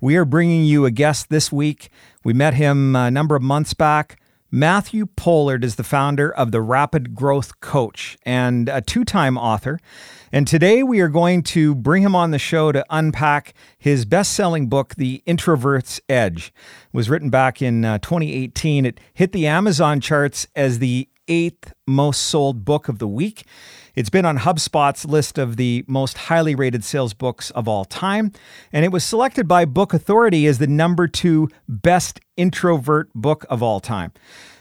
We are bringing you a guest this week. We met him a number of months back. Matthew Pollard is the founder of the Rapid Growth Coach and a two time author. And today we are going to bring him on the show to unpack his best selling book, The Introvert's Edge. It was written back in uh, 2018. It hit the Amazon charts as the eighth most sold book of the week. It's been on HubSpot's list of the most highly rated sales books of all time, and it was selected by Book Authority as the number two best introvert book of all time.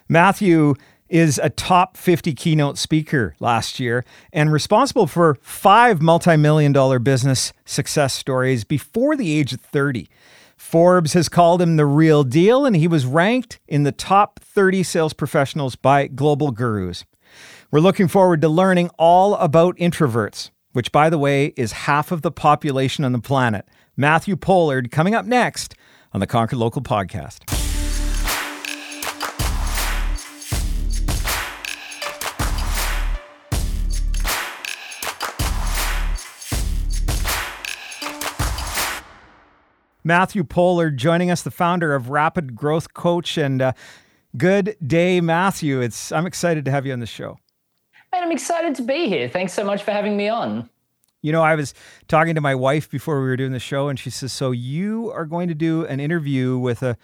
Matthew is a top 50 keynote speaker last year and responsible for five multi million dollar business success stories before the age of 30. Forbes has called him the real deal, and he was ranked in the top 30 sales professionals by Global Gurus. We're looking forward to learning all about introverts, which, by the way, is half of the population on the planet. Matthew Pollard coming up next on the Conquer Local podcast. Matthew Pollard joining us, the founder of Rapid Growth Coach. And uh, good day, Matthew. It's I'm excited to have you on the show. I'm excited to be here. Thanks so much for having me on. You know, I was talking to my wife before we were doing the show, and she says, "So you are going to do an interview with a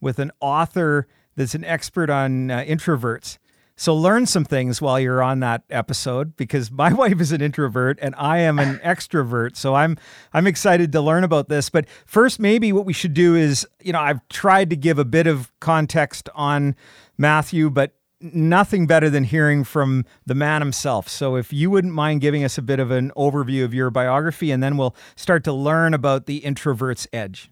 with an author that's an expert on uh, introverts." So learn some things while you're on that episode because my wife is an introvert and I am an extrovert. So I'm I'm excited to learn about this. But first maybe what we should do is, you know, I've tried to give a bit of context on Matthew, but nothing better than hearing from the man himself. So if you wouldn't mind giving us a bit of an overview of your biography and then we'll start to learn about the introvert's edge.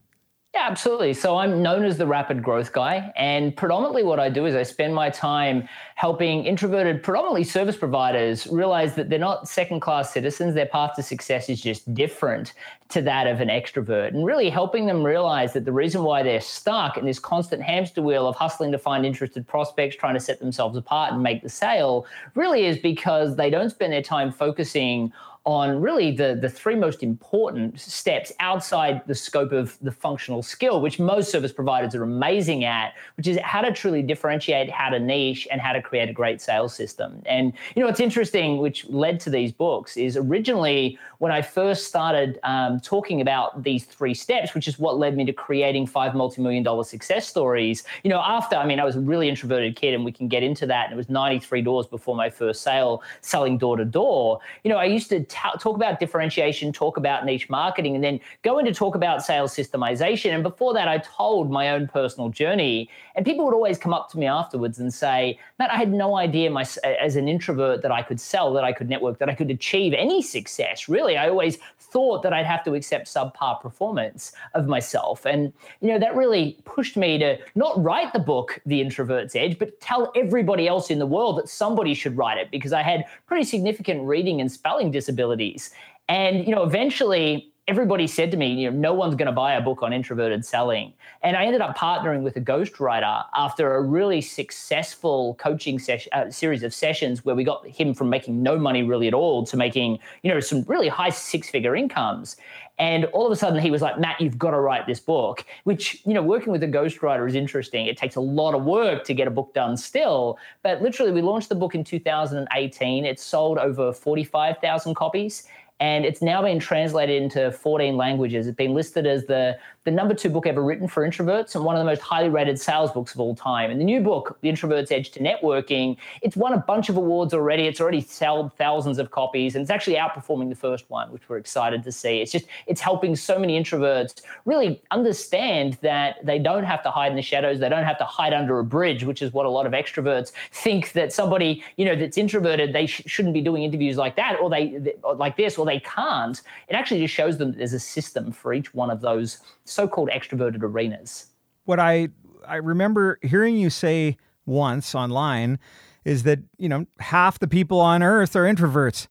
Yeah, absolutely. So I'm known as the rapid growth guy. And predominantly what I do is I spend my time helping introverted, predominantly service providers, realize that they're not second class citizens. Their path to success is just different to that of an extrovert. And really helping them realize that the reason why they're stuck in this constant hamster wheel of hustling to find interested prospects, trying to set themselves apart and make the sale, really is because they don't spend their time focusing on really the, the three most important steps outside the scope of the functional skill, which most service providers are amazing at, which is how to truly differentiate, how to niche, and how to create a great sales system. And you know, what's interesting, which led to these books, is originally when I first started um, talking about these three steps, which is what led me to creating five multi-million dollar success stories. You know, after I mean, I was a really introverted kid, and we can get into that. And it was 93 doors before my first sale, selling door to door. You know, I used to ta- talk about differentiation, talk about niche marketing, and then go into talk about sales systemization. And before that, I told my own personal journey. And people would always come up to me afterwards and say, Matt, I had no idea my, as an introvert that I could sell, that I could network, that I could achieve any success. Really, I always thought that I'd have to accept subpar performance of myself. And, you know, that really pushed me to not write the book, The Introvert's Edge, but tell everybody else in the world that somebody should write it because I had pretty significant reading and spelling disabilities. And, you know, eventually everybody said to me, you know, no one's going to buy a book on introverted selling. And I ended up partnering with a ghostwriter after a really successful coaching session, uh, series of sessions where we got him from making no money really at all to making, you know, some really high six figure incomes. And all of a sudden he was like, Matt, you've got to write this book, which, you know, working with a ghostwriter is interesting. It takes a lot of work to get a book done still. But literally, we launched the book in 2018. It sold over 45,000 copies and it's now been translated into 14 languages. It's been listed as the the number two book ever written for introverts and one of the most highly rated sales books of all time. And the new book, The Introvert's Edge to Networking, it's won a bunch of awards already. It's already sold thousands of copies and it's actually outperforming the first one, which we're excited to see. It's just, it's helping so many introverts really understand that they don't have to hide in the shadows. They don't have to hide under a bridge, which is what a lot of extroverts think that somebody, you know, that's introverted, they sh- shouldn't be doing interviews like that or they, or like this, or they can't. It actually just shows them that there's a system for each one of those so-called extroverted arenas. What I I remember hearing you say once online is that, you know, half the people on earth are introverts.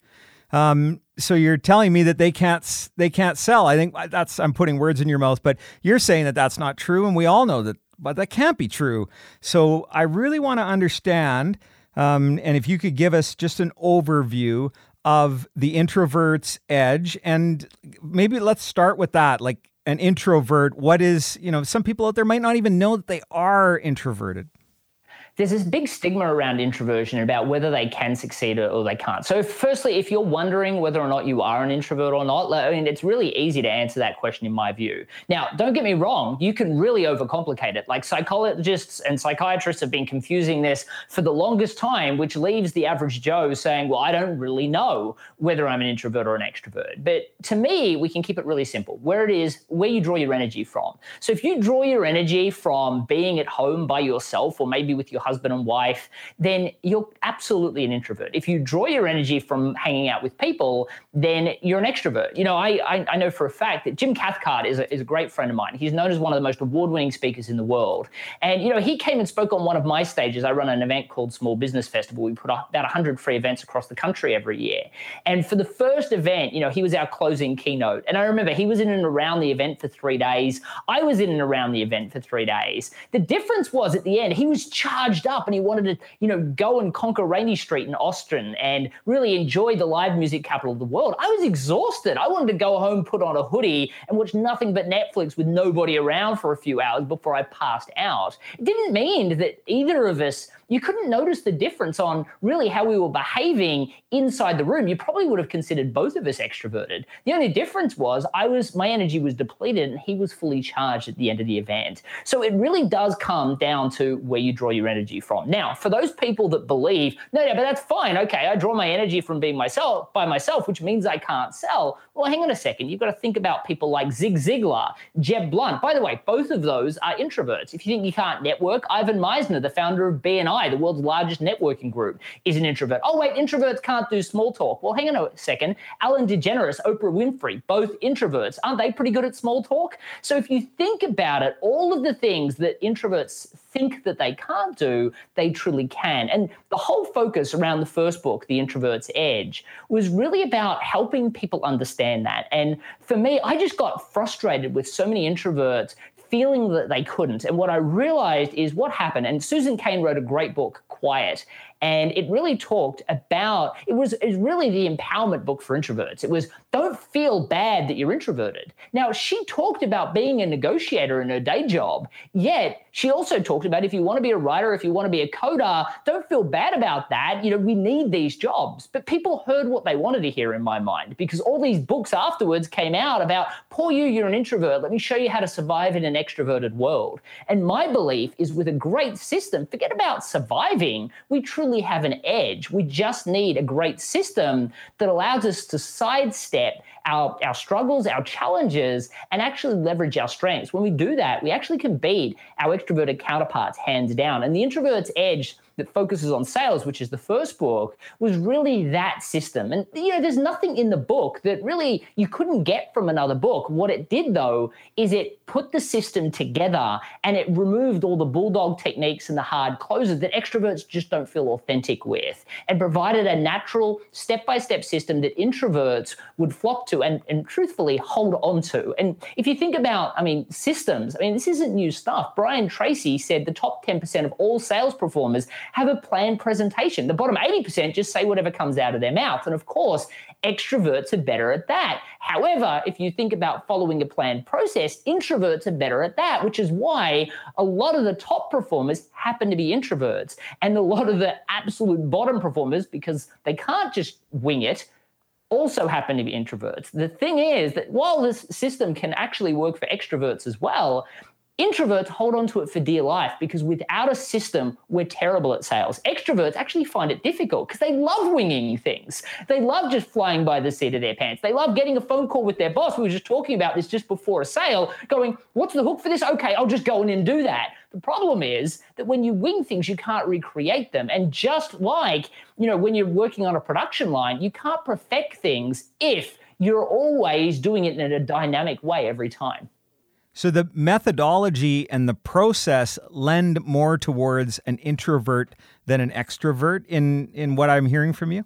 Um, so you're telling me that they can't they can't sell. I think that's I'm putting words in your mouth, but you're saying that that's not true, and we all know that, but that can't be true. So I really want to understand, um, and if you could give us just an overview of the introvert's edge, and maybe let's start with that. Like an introvert, what is you know some people out there might not even know that they are introverted there's this big stigma around introversion about whether they can succeed or they can't. So, firstly, if you're wondering whether or not you are an introvert or not, I mean, it's really easy to answer that question in my view. Now, don't get me wrong, you can really overcomplicate it. Like psychologists and psychiatrists have been confusing this for the longest time, which leaves the average Joe saying, Well, I don't really know whether I'm an introvert or an extrovert. But to me, we can keep it really simple where it is, where you draw your energy from. So, if you draw your energy from being at home by yourself or maybe with your husband and wife, then you're absolutely an introvert. If you draw your energy from hanging out with people, then you're an extrovert. You know, I, I, I know for a fact that Jim Cathcart is a, is a great friend of mine. He's known as one of the most award winning speakers in the world. And, you know, he came and spoke on one of my stages. I run an event called Small Business Festival. We put about 100 free events across the country every year. And for the first event, you know, he was our closing keynote. And I remember he was in and around the event for three days. I was in and around the event for three days. The difference was at the end, he was charged charged up and he wanted to, you know, go and conquer Rainey Street in Austin and really enjoy the live music capital of the world. I was exhausted. I wanted to go home, put on a hoodie, and watch nothing but Netflix with nobody around for a few hours before I passed out. It didn't mean that either of us you couldn't notice the difference on really how we were behaving inside the room. You probably would have considered both of us extroverted. The only difference was I was my energy was depleted and he was fully charged at the end of the event. So it really does come down to where you draw your energy from. Now, for those people that believe, no, no, but that's fine. Okay, I draw my energy from being myself by myself, which means I can't sell. Well, hang on a second. You've got to think about people like Zig Ziglar, Jeb Blount. By the way, both of those are introverts. If you think you can't network, Ivan Misner, the founder of BNI, the world's largest networking group, is an introvert. Oh, wait, introverts can't do small talk. Well, hang on a second. Ellen DeGeneres, Oprah Winfrey, both introverts. Aren't they pretty good at small talk? So if you think about it, all of the things that introverts think that they can't do, they truly can. And the whole focus around the first book, The Introvert's Edge, was really about helping people understand that. And for me, I just got frustrated with so many introverts feeling that they couldn't. And what I realized is what happened. And Susan Cain wrote a great book, Quiet. And it really talked about it was, it was really the empowerment book for introverts. It was don't feel bad that you're introverted. Now, she talked about being a negotiator in her day job, yet she also talked about if you want to be a writer, if you want to be a coder, don't feel bad about that. You know, we need these jobs. But people heard what they wanted to hear in my mind because all these books afterwards came out about poor you, you're an introvert. Let me show you how to survive in an extroverted world. And my belief is with a great system, forget about surviving. We truly have an edge. We just need a great system that allows us to sidestep our, our struggles, our challenges, and actually leverage our strengths. When we do that, we actually can beat our extroverted counterparts hands down. And the introvert's edge that focuses on sales, which is the first book, was really that system. And you know, there's nothing in the book that really you couldn't get from another book. What it did though is it put the system together and it removed all the bulldog techniques and the hard closes that extroverts just don't feel authentic with and provided a natural step-by-step system that introverts would flock and, and truthfully hold on to. And if you think about, I mean, systems, I mean, this isn't new stuff. Brian Tracy said the top 10% of all sales performers have a planned presentation. The bottom 80% just say whatever comes out of their mouth. And of course, extroverts are better at that. However, if you think about following a planned process, introverts are better at that, which is why a lot of the top performers happen to be introverts. And a lot of the absolute bottom performers, because they can't just wing it, also happen to be introverts. The thing is that while this system can actually work for extroverts as well, Introverts hold on to it for dear life because without a system, we're terrible at sales. Extroverts actually find it difficult because they love winging things. They love just flying by the seat of their pants. They love getting a phone call with their boss. We were just talking about this just before a sale, going, What's the hook for this? Okay, I'll just go in and do that. The problem is that when you wing things, you can't recreate them. And just like, you know, when you're working on a production line, you can't perfect things if you're always doing it in a dynamic way every time. So the methodology and the process lend more towards an introvert than an extrovert in in what I'm hearing from you?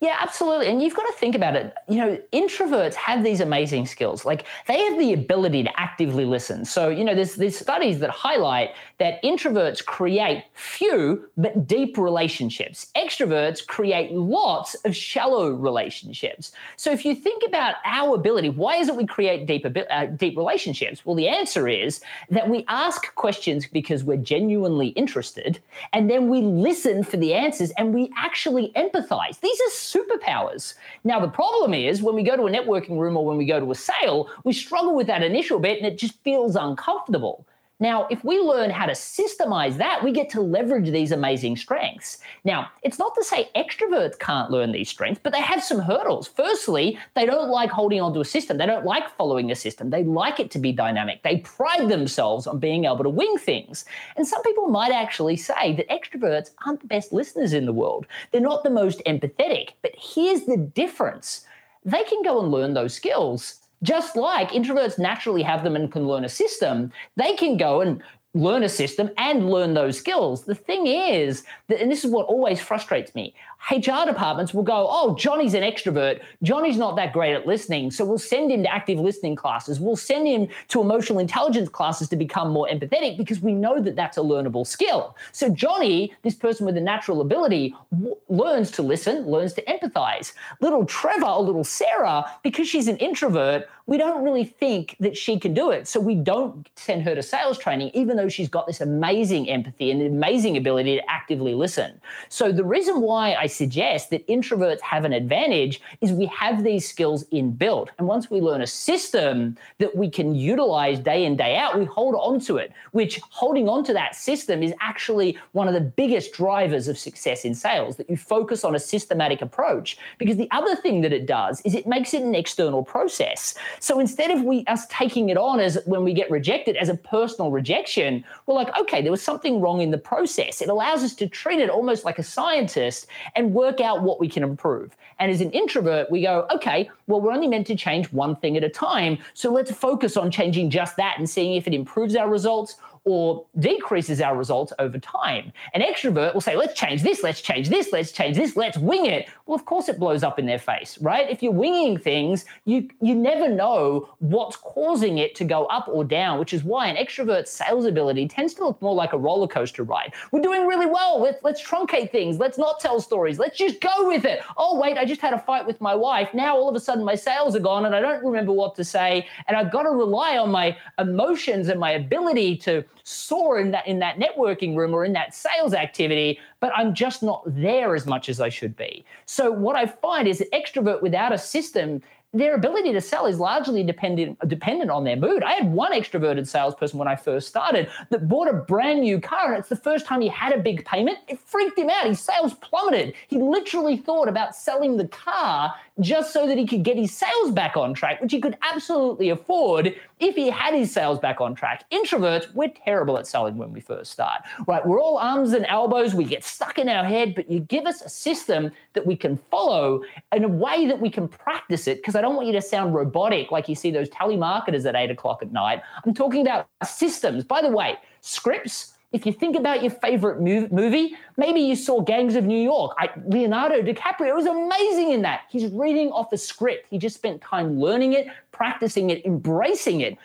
Yeah, absolutely. And you've got to think about it. You know, introverts have these amazing skills. Like they have the ability to actively listen. So, you know, there's there's studies that highlight that introverts create few but deep relationships. Extroverts create lots of shallow relationships. So, if you think about our ability, why is it we create deep uh, deep relationships? Well, the answer is that we ask questions because we're genuinely interested, and then we listen for the answers and we actually empathize. These are superpowers. Now, the problem is when we go to a networking room or when we go to a sale, we struggle with that initial bit and it just feels uncomfortable. Now, if we learn how to systemize that, we get to leverage these amazing strengths. Now, it's not to say extroverts can't learn these strengths, but they have some hurdles. Firstly, they don't like holding onto a system. They don't like following a system. They like it to be dynamic. They pride themselves on being able to wing things. And some people might actually say that extroverts aren't the best listeners in the world. They're not the most empathetic. But here's the difference. They can go and learn those skills just like introverts naturally have them and can learn a system, they can go and learn a system and learn those skills. The thing is, that, and this is what always frustrates me, HR departments will go, oh, Johnny's an extrovert. Johnny's not that great at listening. So we'll send him to active listening classes. We'll send him to emotional intelligence classes to become more empathetic because we know that that's a learnable skill. So Johnny, this person with a natural ability, w- learns to listen, learns to empathize. Little Trevor or little Sarah, because she's an introvert, we don't really think that she can do it. So we don't send her to sales training, even though she's got this amazing empathy and amazing ability to actively listen. So the reason why I suggest that introverts have an advantage is we have these skills inbuilt. And once we learn a system that we can utilize day in, day out, we hold on to it, which holding on to that system is actually one of the biggest drivers of success in sales, that you focus on a systematic approach. Because the other thing that it does is it makes it an external process. So instead of we us taking it on as when we get rejected as a personal rejection, we're like, okay, there was something wrong in the process. It allows us to treat it almost like a scientist and work out what we can improve. And as an introvert, we go, okay, well, we're only meant to change one thing at a time. So let's focus on changing just that and seeing if it improves our results or decreases our results over time. An extrovert will say, let's change this, let's change this, let's change this, let's wing it. Well, of course it blows up in their face, right? If you're winging things, you you never know what's causing it to go up or down, which is why an extrovert's sales ability tends to look more like a roller coaster ride. We're doing really well. Let's let's truncate things. Let's not tell stories. Let's just go with it. Oh, wait, I just had a fight with my wife. Now all of a sudden my sales are gone and I don't remember what to say. And I've got to rely on my emotions and my ability to soar in that in that networking room or in that sales activity, but I'm just not there as much as I should be. So what I find is that extrovert without a system their ability to sell is largely dependent dependent on their mood. I had one extroverted salesperson when I first started that bought a brand new car, and it's the first time he had a big payment. It freaked him out. His sales plummeted. He literally thought about selling the car just so that he could get his sales back on track, which he could absolutely afford if he had his sales back on track. Introverts, we're terrible at selling when we first start, right? We're all arms and elbows. We get stuck in our head, but you give us a system that we can follow in a way that we can practice it. Because I don't want you to sound robotic like you see those telemarketers at eight o'clock at night. I'm talking about systems. By the way, scripts if you think about your favorite movie, maybe you saw Gangs of New York. I, Leonardo DiCaprio was amazing in that. He's reading off a script. He just spent time learning it, practicing it, embracing it.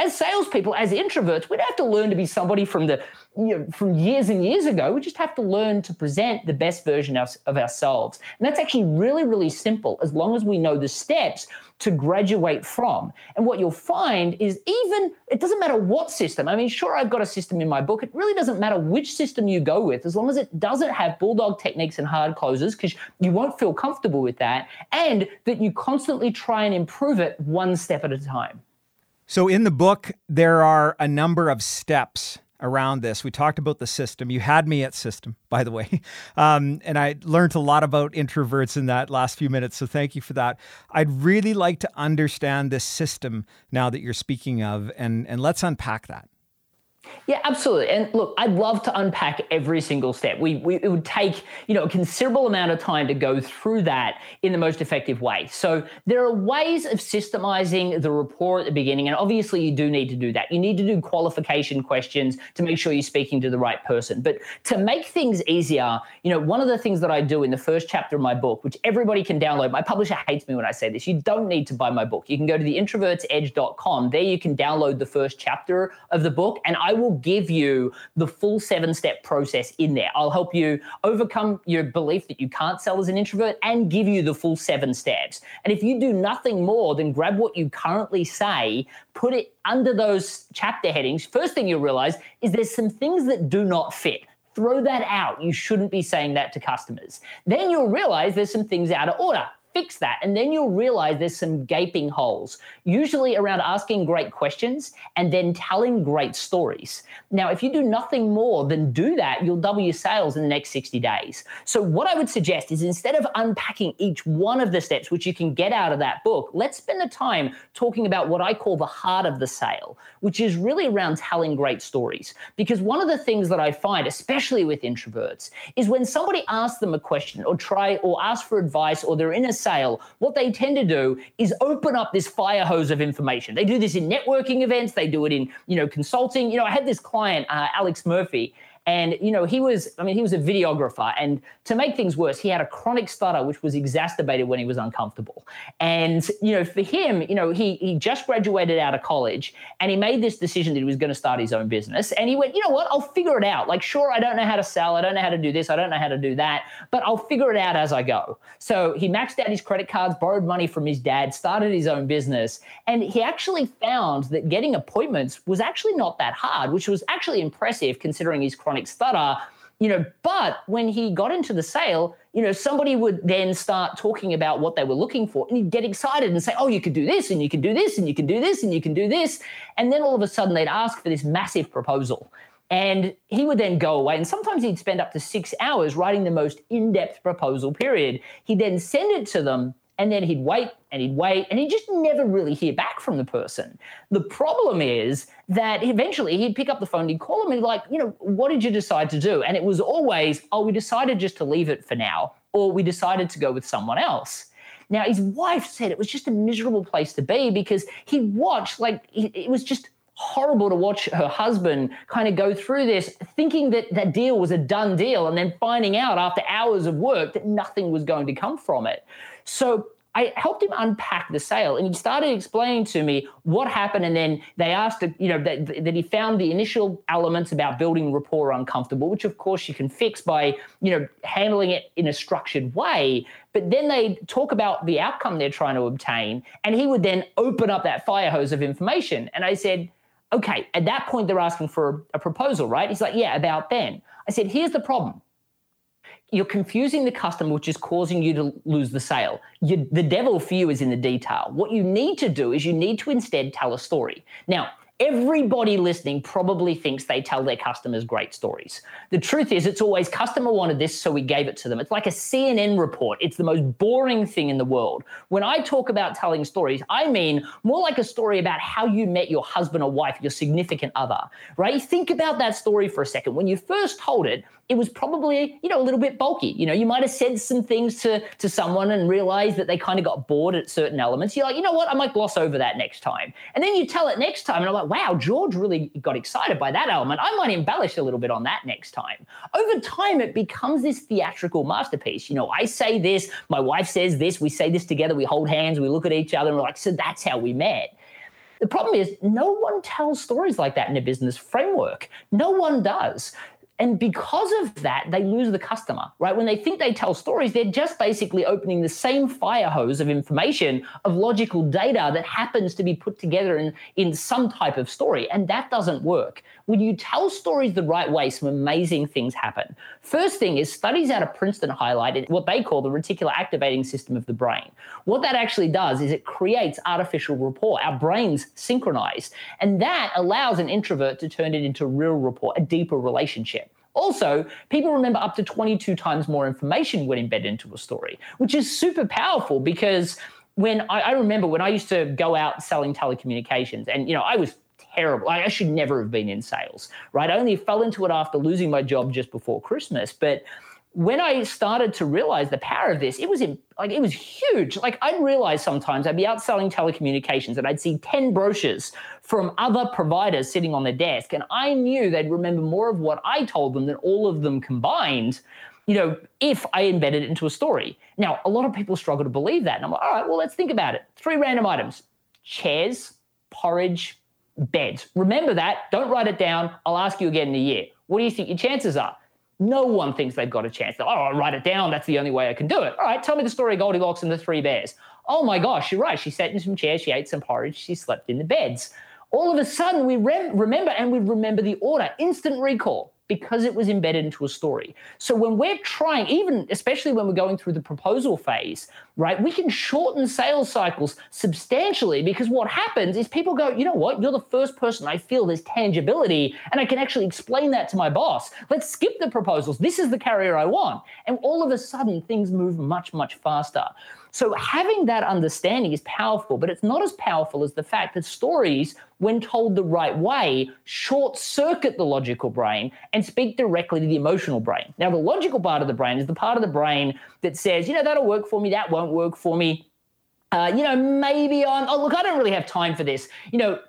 As salespeople, as introverts, we'd have to learn to be somebody from the you know, from years and years ago. We just have to learn to present the best version of, of ourselves, and that's actually really, really simple. As long as we know the steps to graduate from. And what you'll find is even, it doesn't matter what system. I mean, sure, I've got a system in my book. It really doesn't matter which system you go with, as long as it doesn't have bulldog techniques and hard closes, because you won't feel comfortable with that, and that you constantly try and improve it one step at a time. So in the book, there are a number of steps around this. We talked about the system. You had me at system, by the way. Um, and I learned a lot about introverts in that last few minutes. So thank you for that. I'd really like to understand this system now that you're speaking of, and, and let's unpack that. Yeah, absolutely. And look, I'd love to unpack every single step. We, we, it would take, you know, a considerable amount of time to go through that in the most effective way. So there are ways of systemizing the rapport at the beginning, and obviously you do need to do that. You need to do qualification questions to make sure you're speaking to the right person. But to make things easier, you know, one of the things that I do in the first chapter of my book, which everybody can download, my publisher hates me when I say this. You don't need to buy my book. You can go to the introvertsedge.com. There you can download the first chapter of the book, and I will give you the full seven step process in there. I'll help you overcome your belief that you can't sell as an introvert and give you the full seven steps. And if you do nothing more than grab what you currently say, put it under those chapter headings, first thing you'll realize is there's some things that do not fit throw that out. You shouldn't be saying that to customers. Then you'll realize there's some things out of order fix that. And then you'll realize there's some gaping holes, usually around asking great questions and then telling great stories. Now, if you do nothing more than do that, you'll double your sales in the next 60 days. So, what I would suggest is instead of unpacking each one of the steps, which you can get out of that book, let's spend the time talking about what I call the heart of the sale, which is really around telling great stories. Because one of the things that I find, especially with introverts, is when somebody asks them a question or try or ask for advice or they're in a sale, what they tend to do is open up this fire hose of information. They do this in networking events, they do it in, you know, consulting. You know, I had this client, uh, Alex Murphy, and, you know, he was, I mean, he was a videographer. And to make things worse, he had a chronic stutter, which was exacerbated when he was uncomfortable. And, you know, for him, you know, he, he just graduated out of college and he made this decision that he was going to start his own business. And he went, you know what, I'll figure it out. Like, sure, I don't know how to sell. I don't know how to do this. I don't know how to do that, but I'll figure it out as I go. So he maxed out his credit cards, borrowed money from his dad, started his own business. And he actually found that getting appointments was actually not that hard, which was actually impressive considering his chronic chronic stutter you know but when he got into the sale you know somebody would then start talking about what they were looking for and he'd get excited and say oh you could do this and you can do this and you can do this and you can do this. And then all of a sudden they'd ask for this massive proposal. And he would then go away. And sometimes he'd spend up to six hours writing the most in-depth proposal period. He'd then send it to them and then he'd wait and he'd wait and he'd just never really hear back from the person. The problem is that eventually he'd pick up the phone, he'd call him and like, you know, what did you decide to do? And it was always, oh, we decided just to leave it for now, or we decided to go with someone else. Now, his wife said it was just a miserable place to be because he watched, like, it was just horrible to watch her husband kind of go through this thinking that that deal was a done deal and then finding out after hours of work that nothing was going to come from it. So I helped him unpack the sale and he started explaining to me what happened. And then they asked, you know, that, that he found the initial elements about building rapport uncomfortable, which of course you can fix by, you know, handling it in a structured way. But then they talk about the outcome they're trying to obtain. And he would then open up that fire hose of information. And I said, okay, at that point they're asking for a proposal, right? He's like, yeah, about then. I said, here's the problem you're confusing the customer, which is causing you to lose the sale. You, the devil for you is in the detail. What you need to do is you need to instead tell a story. Now, Everybody listening probably thinks they tell their customers great stories. The truth is, it's always customer wanted this, so we gave it to them. It's like a CNN report. It's the most boring thing in the world. When I talk about telling stories, I mean more like a story about how you met your husband or wife, your significant other, right? Think about that story for a second. When you first told it, it was probably you know a little bit bulky you know you might have said some things to to someone and realized that they kind of got bored at certain elements you're like you know what i might gloss over that next time and then you tell it next time and i'm like wow george really got excited by that element. I might embellish a little bit on that next time. Over time it becomes this theatrical masterpiece. You know i say this my wife says this we say this together we hold hands we look at each other and we're like so that's how we met. The problem is, no one tells stories like that in a business framework. No one does and because of that, they lose the customer, right? When they think they tell stories, they're just basically opening the same fire hose of information, of logical data that happens to be put together in, in some type of story. And that doesn't work. When you tell stories the right way, some amazing things happen. First thing is studies out of Princeton highlighted what they call the reticular activating system of the brain. What that actually does is it creates artificial rapport. Our brains synchronize. And that allows an introvert to turn it into real rapport, a deeper relationship. Also, people remember up to 22 times more information when embedded into a story, which is super powerful because when I, I remember when I used to go out selling telecommunications, and you know, I was terrible. I, I should never have been in sales, right? I only fell into it after losing my job just before Christmas. But when I started to realize the power of this, it was like it was huge. Like I'd realize sometimes I'd be out selling telecommunications and I'd see 10 brochures from other providers sitting on their desk. And I knew they'd remember more of what I told them than all of them combined, you know, if I embedded it into a story. Now, a lot of people struggle to believe that. And I'm like, all right, well, let's think about it. Three random items chairs, porridge, beds. Remember that. Don't write it down. I'll ask you again in a year. What do you think your chances are? No one thinks they've got a chance. oh, I'll write it down. That's the only way I can do it. All right, tell me the story of Goldilocks and the Three Bears. Oh my gosh, you're right. She sat in some chairs, she ate some porridge, she slept in the beds. All of a sudden, we rem- remember and we remember the order, instant recall because it was embedded into a story. So when we're trying, even especially when we're going through the proposal phase, right, we can shorten sales cycles substantially because what happens is people go, you know what, you're the first person I feel there's tangibility and I can actually explain that to my boss. Let's skip the proposals. This is the carrier I want. And all of a sudden, things move much, much faster. So having that understanding is powerful, but it's not as powerful as the fact that stories, when told the right way, short circuit the logical brain and speak directly to the emotional brain. Now, the logical part of the brain is the part of the brain that says, you know, that'll work for me, that won't work for me. Uh, you know, maybe on, oh, look, I don't really have time for this. You know,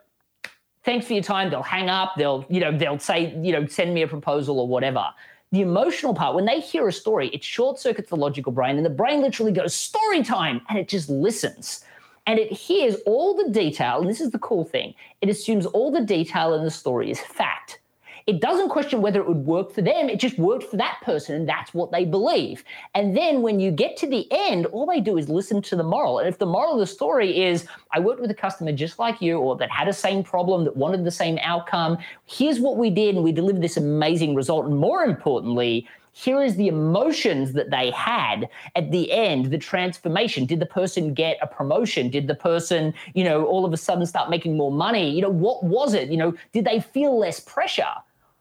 thanks for your time. They'll hang up. They'll, you know, they'll say, you know, send me a proposal or whatever. The emotional part, when they hear a story, it short circuits the logical brain, and the brain literally goes, story time, and it just listens. And it hears all the detail, and this is the cool thing it assumes all the detail in the story is fact. It doesn't question whether it would work for them. It just worked for that person, and that's what they believe. And then when you get to the end, all they do is listen to the moral. And if the moral of the story is, I worked with a customer just like you, or that had a same problem, that wanted the same outcome, here's what we did, and we delivered this amazing result. And more importantly, here is the emotions that they had at the end the transformation did the person get a promotion did the person you know all of a sudden start making more money you know what was it you know did they feel less pressure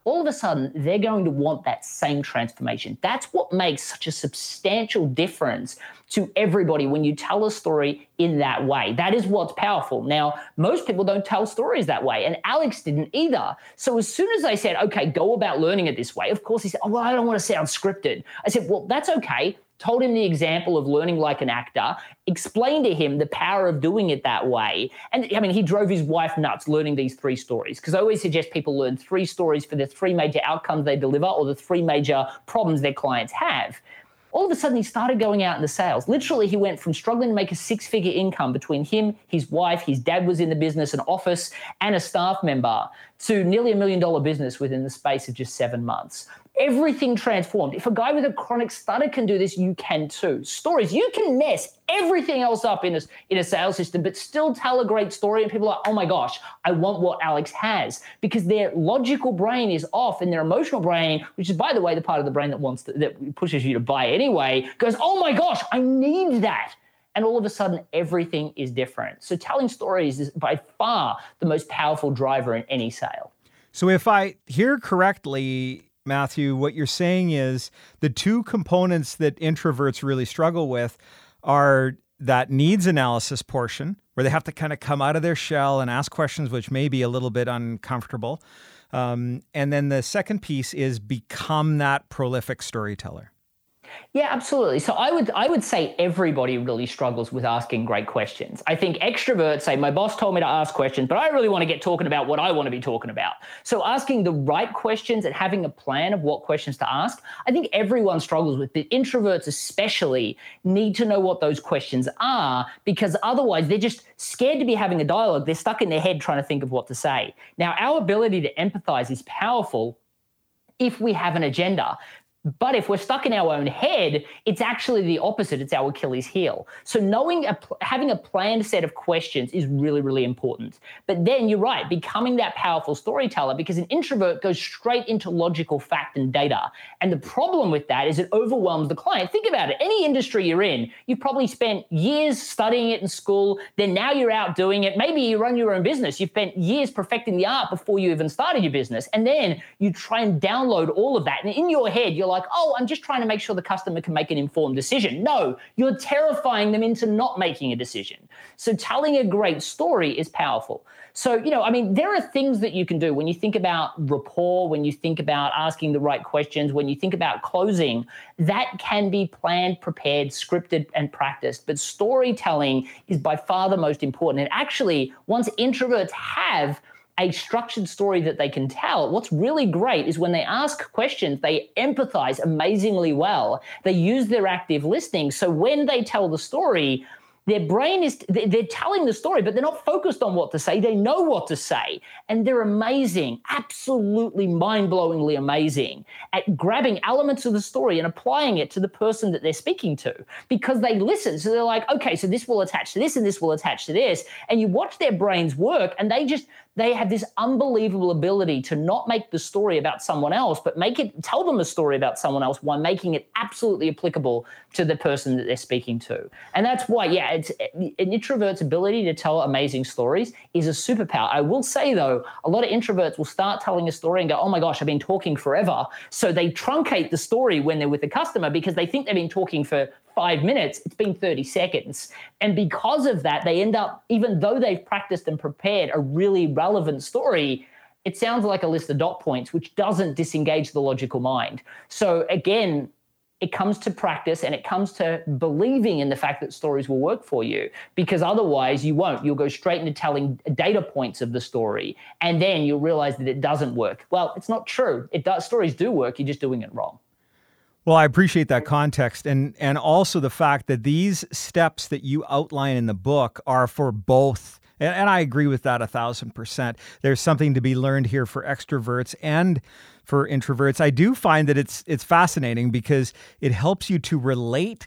all of a sudden they're going to want that same transformation. That's what makes such a substantial difference to everybody when you tell a story in that way. That is what's powerful. Now, most people don't tell stories that way, and Alex didn't either. So as soon as I said, okay, go about learning it this way, of course he said, oh, well, I don't want to sound scripted. I said, well, that's okay told him the example of learning like an actor, explained to him the power of doing it that way. And I mean, he drove his wife nuts learning these three stories because I always suggest people learn three stories for the three major outcomes they deliver or the three major problems their clients have. All of a sudden, he started going out in the sales. Literally, he went from struggling to make a six figure income between him, his wife, his dad was in the business, an office, and a staff member to nearly a million dollar business within the space of just seven months everything transformed. If a guy with a chronic stutter can do this, you can too. Stories, you can mess everything else up in a, in a sales system, but still tell a great story. And people are like, oh my gosh, I want what Alex has because their logical brain is off and their emotional brain, which is, by the way, the part of the brain that wants to, that pushes you to buy anyway, goes, oh my gosh, I need that. And all of a sudden, everything is different. So, telling stories is by far the most powerful driver in any sale. So, if I hear correctly, Matthew, what you're saying is the two components that introverts really struggle with are that needs analysis portion, where they have to kind of come out of their shell and ask questions which may be a little bit uncomfortable. Um, and then the second piece is become that prolific storyteller. Yeah, absolutely. So I would I would say everybody really struggles with asking great questions. I think extroverts say my boss told me to ask questions, but I really want to get talking about what I want to be talking about. So asking the right questions and having a plan of what questions to ask, I think everyone struggles with. But introverts especially need to know what those questions are because otherwise they're just scared to be having a dialogue. They're stuck in their head trying to think of what to say. Now, our ability to empathize is powerful if we have an agenda. But if we're stuck in our own head, it's actually the opposite. It's our Achilles heel. So knowing, a, having a planned set of questions is really, really important. But then you're right, becoming that powerful storyteller because an introvert goes straight into logical fact and data. And the problem with that is it overwhelms the client. Think about it. Any industry you're in, you've probably spent years studying it in school. Then now you're out doing it. Maybe you run your own business. You've spent years perfecting the art before you even started your business. And then you try and download all of that. And in your head, you're like, like, oh, I'm just trying to make sure the customer can make an informed decision. No, you're terrifying them into not making a decision. So telling a great story is powerful. So, you know, I mean, there are things that you can do when you think about rapport, when you think about asking the right questions, when you think about closing, that can be planned, prepared, scripted, and practiced. But storytelling is by far the most important. And actually, once introverts have a structured story that they can tell. What's really great is when they ask questions, they empathize amazingly well. They use their active listening. So when they tell the story, their brain is they're telling the story but they're not focused on what to say they know what to say and they're amazing absolutely mind-blowingly amazing at grabbing elements of the story and applying it to the person that they're speaking to because they listen so they're like okay so this will attach to this and this will attach to this and you watch their brains work and they just they have this unbelievable ability to not make the story about someone else, but make it tell them a story about someone else while making it absolutely applicable to the person that they're speaking to. And that's why, yeah, it's an introvert's ability to tell amazing stories is a superpower. I will say though, a lot of introverts will start telling a story and go, "Oh my gosh, I've been talking forever." So they truncate the story when they're with the customer because they think they've been talking for five minutes, it's been 30 seconds. And because of that, they end up, even though they've practiced and prepared a really relevant story, it sounds like a list of dot points, which doesn't disengage the logical mind. So again, it comes to practice and it comes to believing in the fact that stories will work for you because otherwise you won't. You'll go straight into telling data points of the story and then you'll realize that it doesn't work. Well, it's not true. It does stories do work, you're just doing it wrong. Well, I appreciate that context and and also the fact that these steps that you outline in the book are for both and, and I agree with that a thousand percent. There's something to be learned here for extroverts and for introverts. I do find that it's it's fascinating because it helps you to relate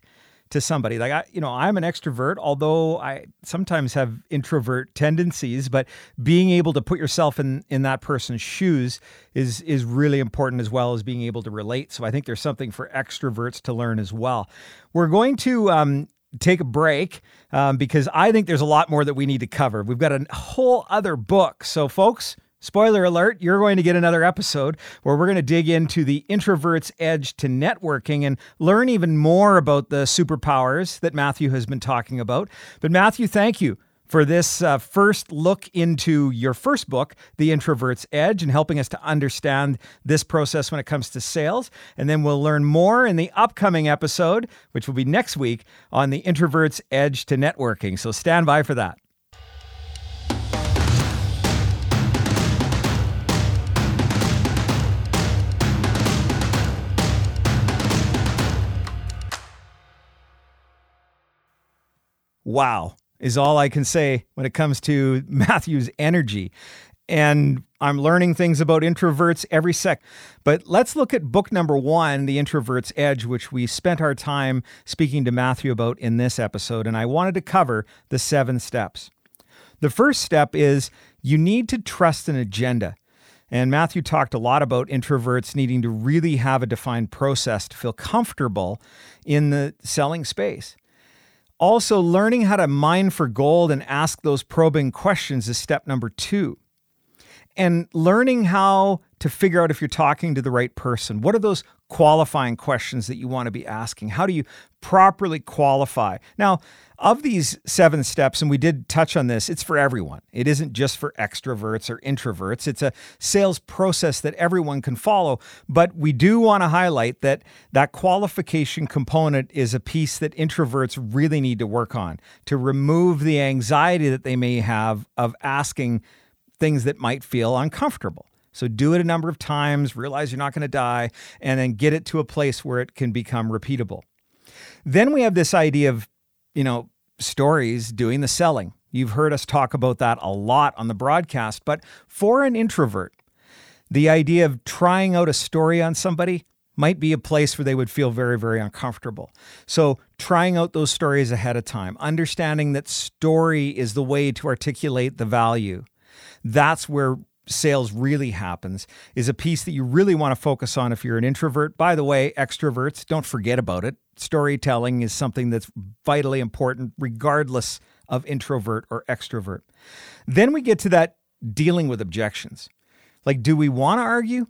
to somebody. Like I, you know, I'm an extrovert, although I sometimes have introvert tendencies, but being able to put yourself in in that person's shoes is is really important as well as being able to relate. So I think there's something for extroverts to learn as well. We're going to um, take a break um, because I think there's a lot more that we need to cover. We've got a whole other book. So folks, Spoiler alert, you're going to get another episode where we're going to dig into the introvert's edge to networking and learn even more about the superpowers that Matthew has been talking about. But, Matthew, thank you for this uh, first look into your first book, The Introvert's Edge, and helping us to understand this process when it comes to sales. And then we'll learn more in the upcoming episode, which will be next week, on the Introvert's Edge to Networking. So stand by for that. Wow is all I can say when it comes to Matthew's energy. And I'm learning things about introverts every sec. But let's look at book number one, The Introvert's Edge, which we spent our time speaking to Matthew about in this episode. And I wanted to cover the seven steps. The first step is you need to trust an agenda. And Matthew talked a lot about introverts needing to really have a defined process to feel comfortable in the selling space. Also, learning how to mine for gold and ask those probing questions is step number two. And learning how to figure out if you're talking to the right person. What are those qualifying questions that you want to be asking? How do you properly qualify? Now, of these seven steps, and we did touch on this, it's for everyone. It isn't just for extroverts or introverts. It's a sales process that everyone can follow. But we do want to highlight that that qualification component is a piece that introverts really need to work on to remove the anxiety that they may have of asking things that might feel uncomfortable. So do it a number of times, realize you're not going to die, and then get it to a place where it can become repeatable. Then we have this idea of, you know, stories doing the selling. You've heard us talk about that a lot on the broadcast, but for an introvert, the idea of trying out a story on somebody might be a place where they would feel very, very uncomfortable. So, trying out those stories ahead of time, understanding that story is the way to articulate the value. That's where sales really happens is a piece that you really want to focus on if you're an introvert. By the way, extroverts, don't forget about it. Storytelling is something that's vitally important, regardless of introvert or extrovert. Then we get to that dealing with objections. Like, do we want to argue?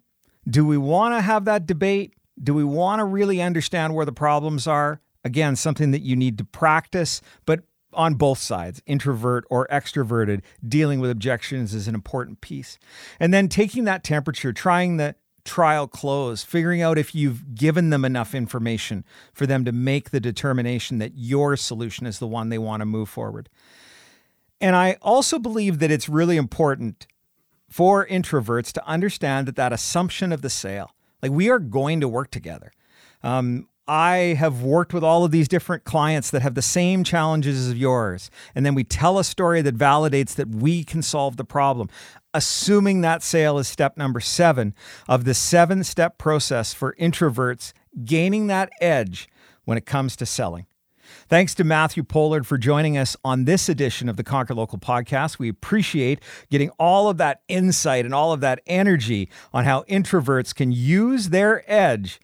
Do we want to have that debate? Do we want to really understand where the problems are? Again, something that you need to practice, but on both sides, introvert or extroverted, dealing with objections is an important piece. And then taking that temperature, trying the trial close, figuring out if you've given them enough information for them to make the determination that your solution is the one they want to move forward. And I also believe that it's really important for introverts to understand that that assumption of the sale, like we are going to work together. Um, I have worked with all of these different clients that have the same challenges as yours. And then we tell a story that validates that we can solve the problem. Assuming that sale is step number seven of the seven step process for introverts gaining that edge when it comes to selling. Thanks to Matthew Pollard for joining us on this edition of the Conquer Local podcast. We appreciate getting all of that insight and all of that energy on how introverts can use their edge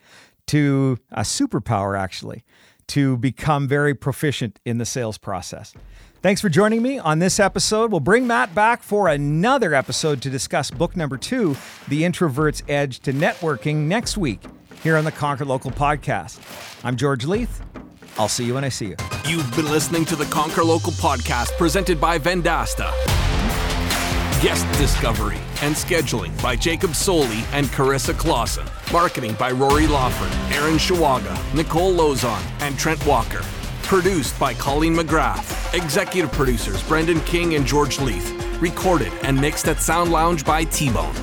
to a superpower, actually, to become very proficient in the sales process. Thanks for joining me on this episode. We'll bring Matt back for another episode to discuss book number two, The Introvert's Edge to Networking, next week here on the Conquer Local podcast. I'm George Leith. I'll see you when I see you. You've been listening to the Conquer Local podcast presented by Vendasta. Guest discovery and scheduling by Jacob Soley and Carissa Clausen. Marketing by Rory Lawford, Aaron Shawaga, Nicole Lozon, and Trent Walker. Produced by Colleen McGrath. Executive producers Brendan King and George Leith. Recorded and mixed at Sound Lounge by T Bone.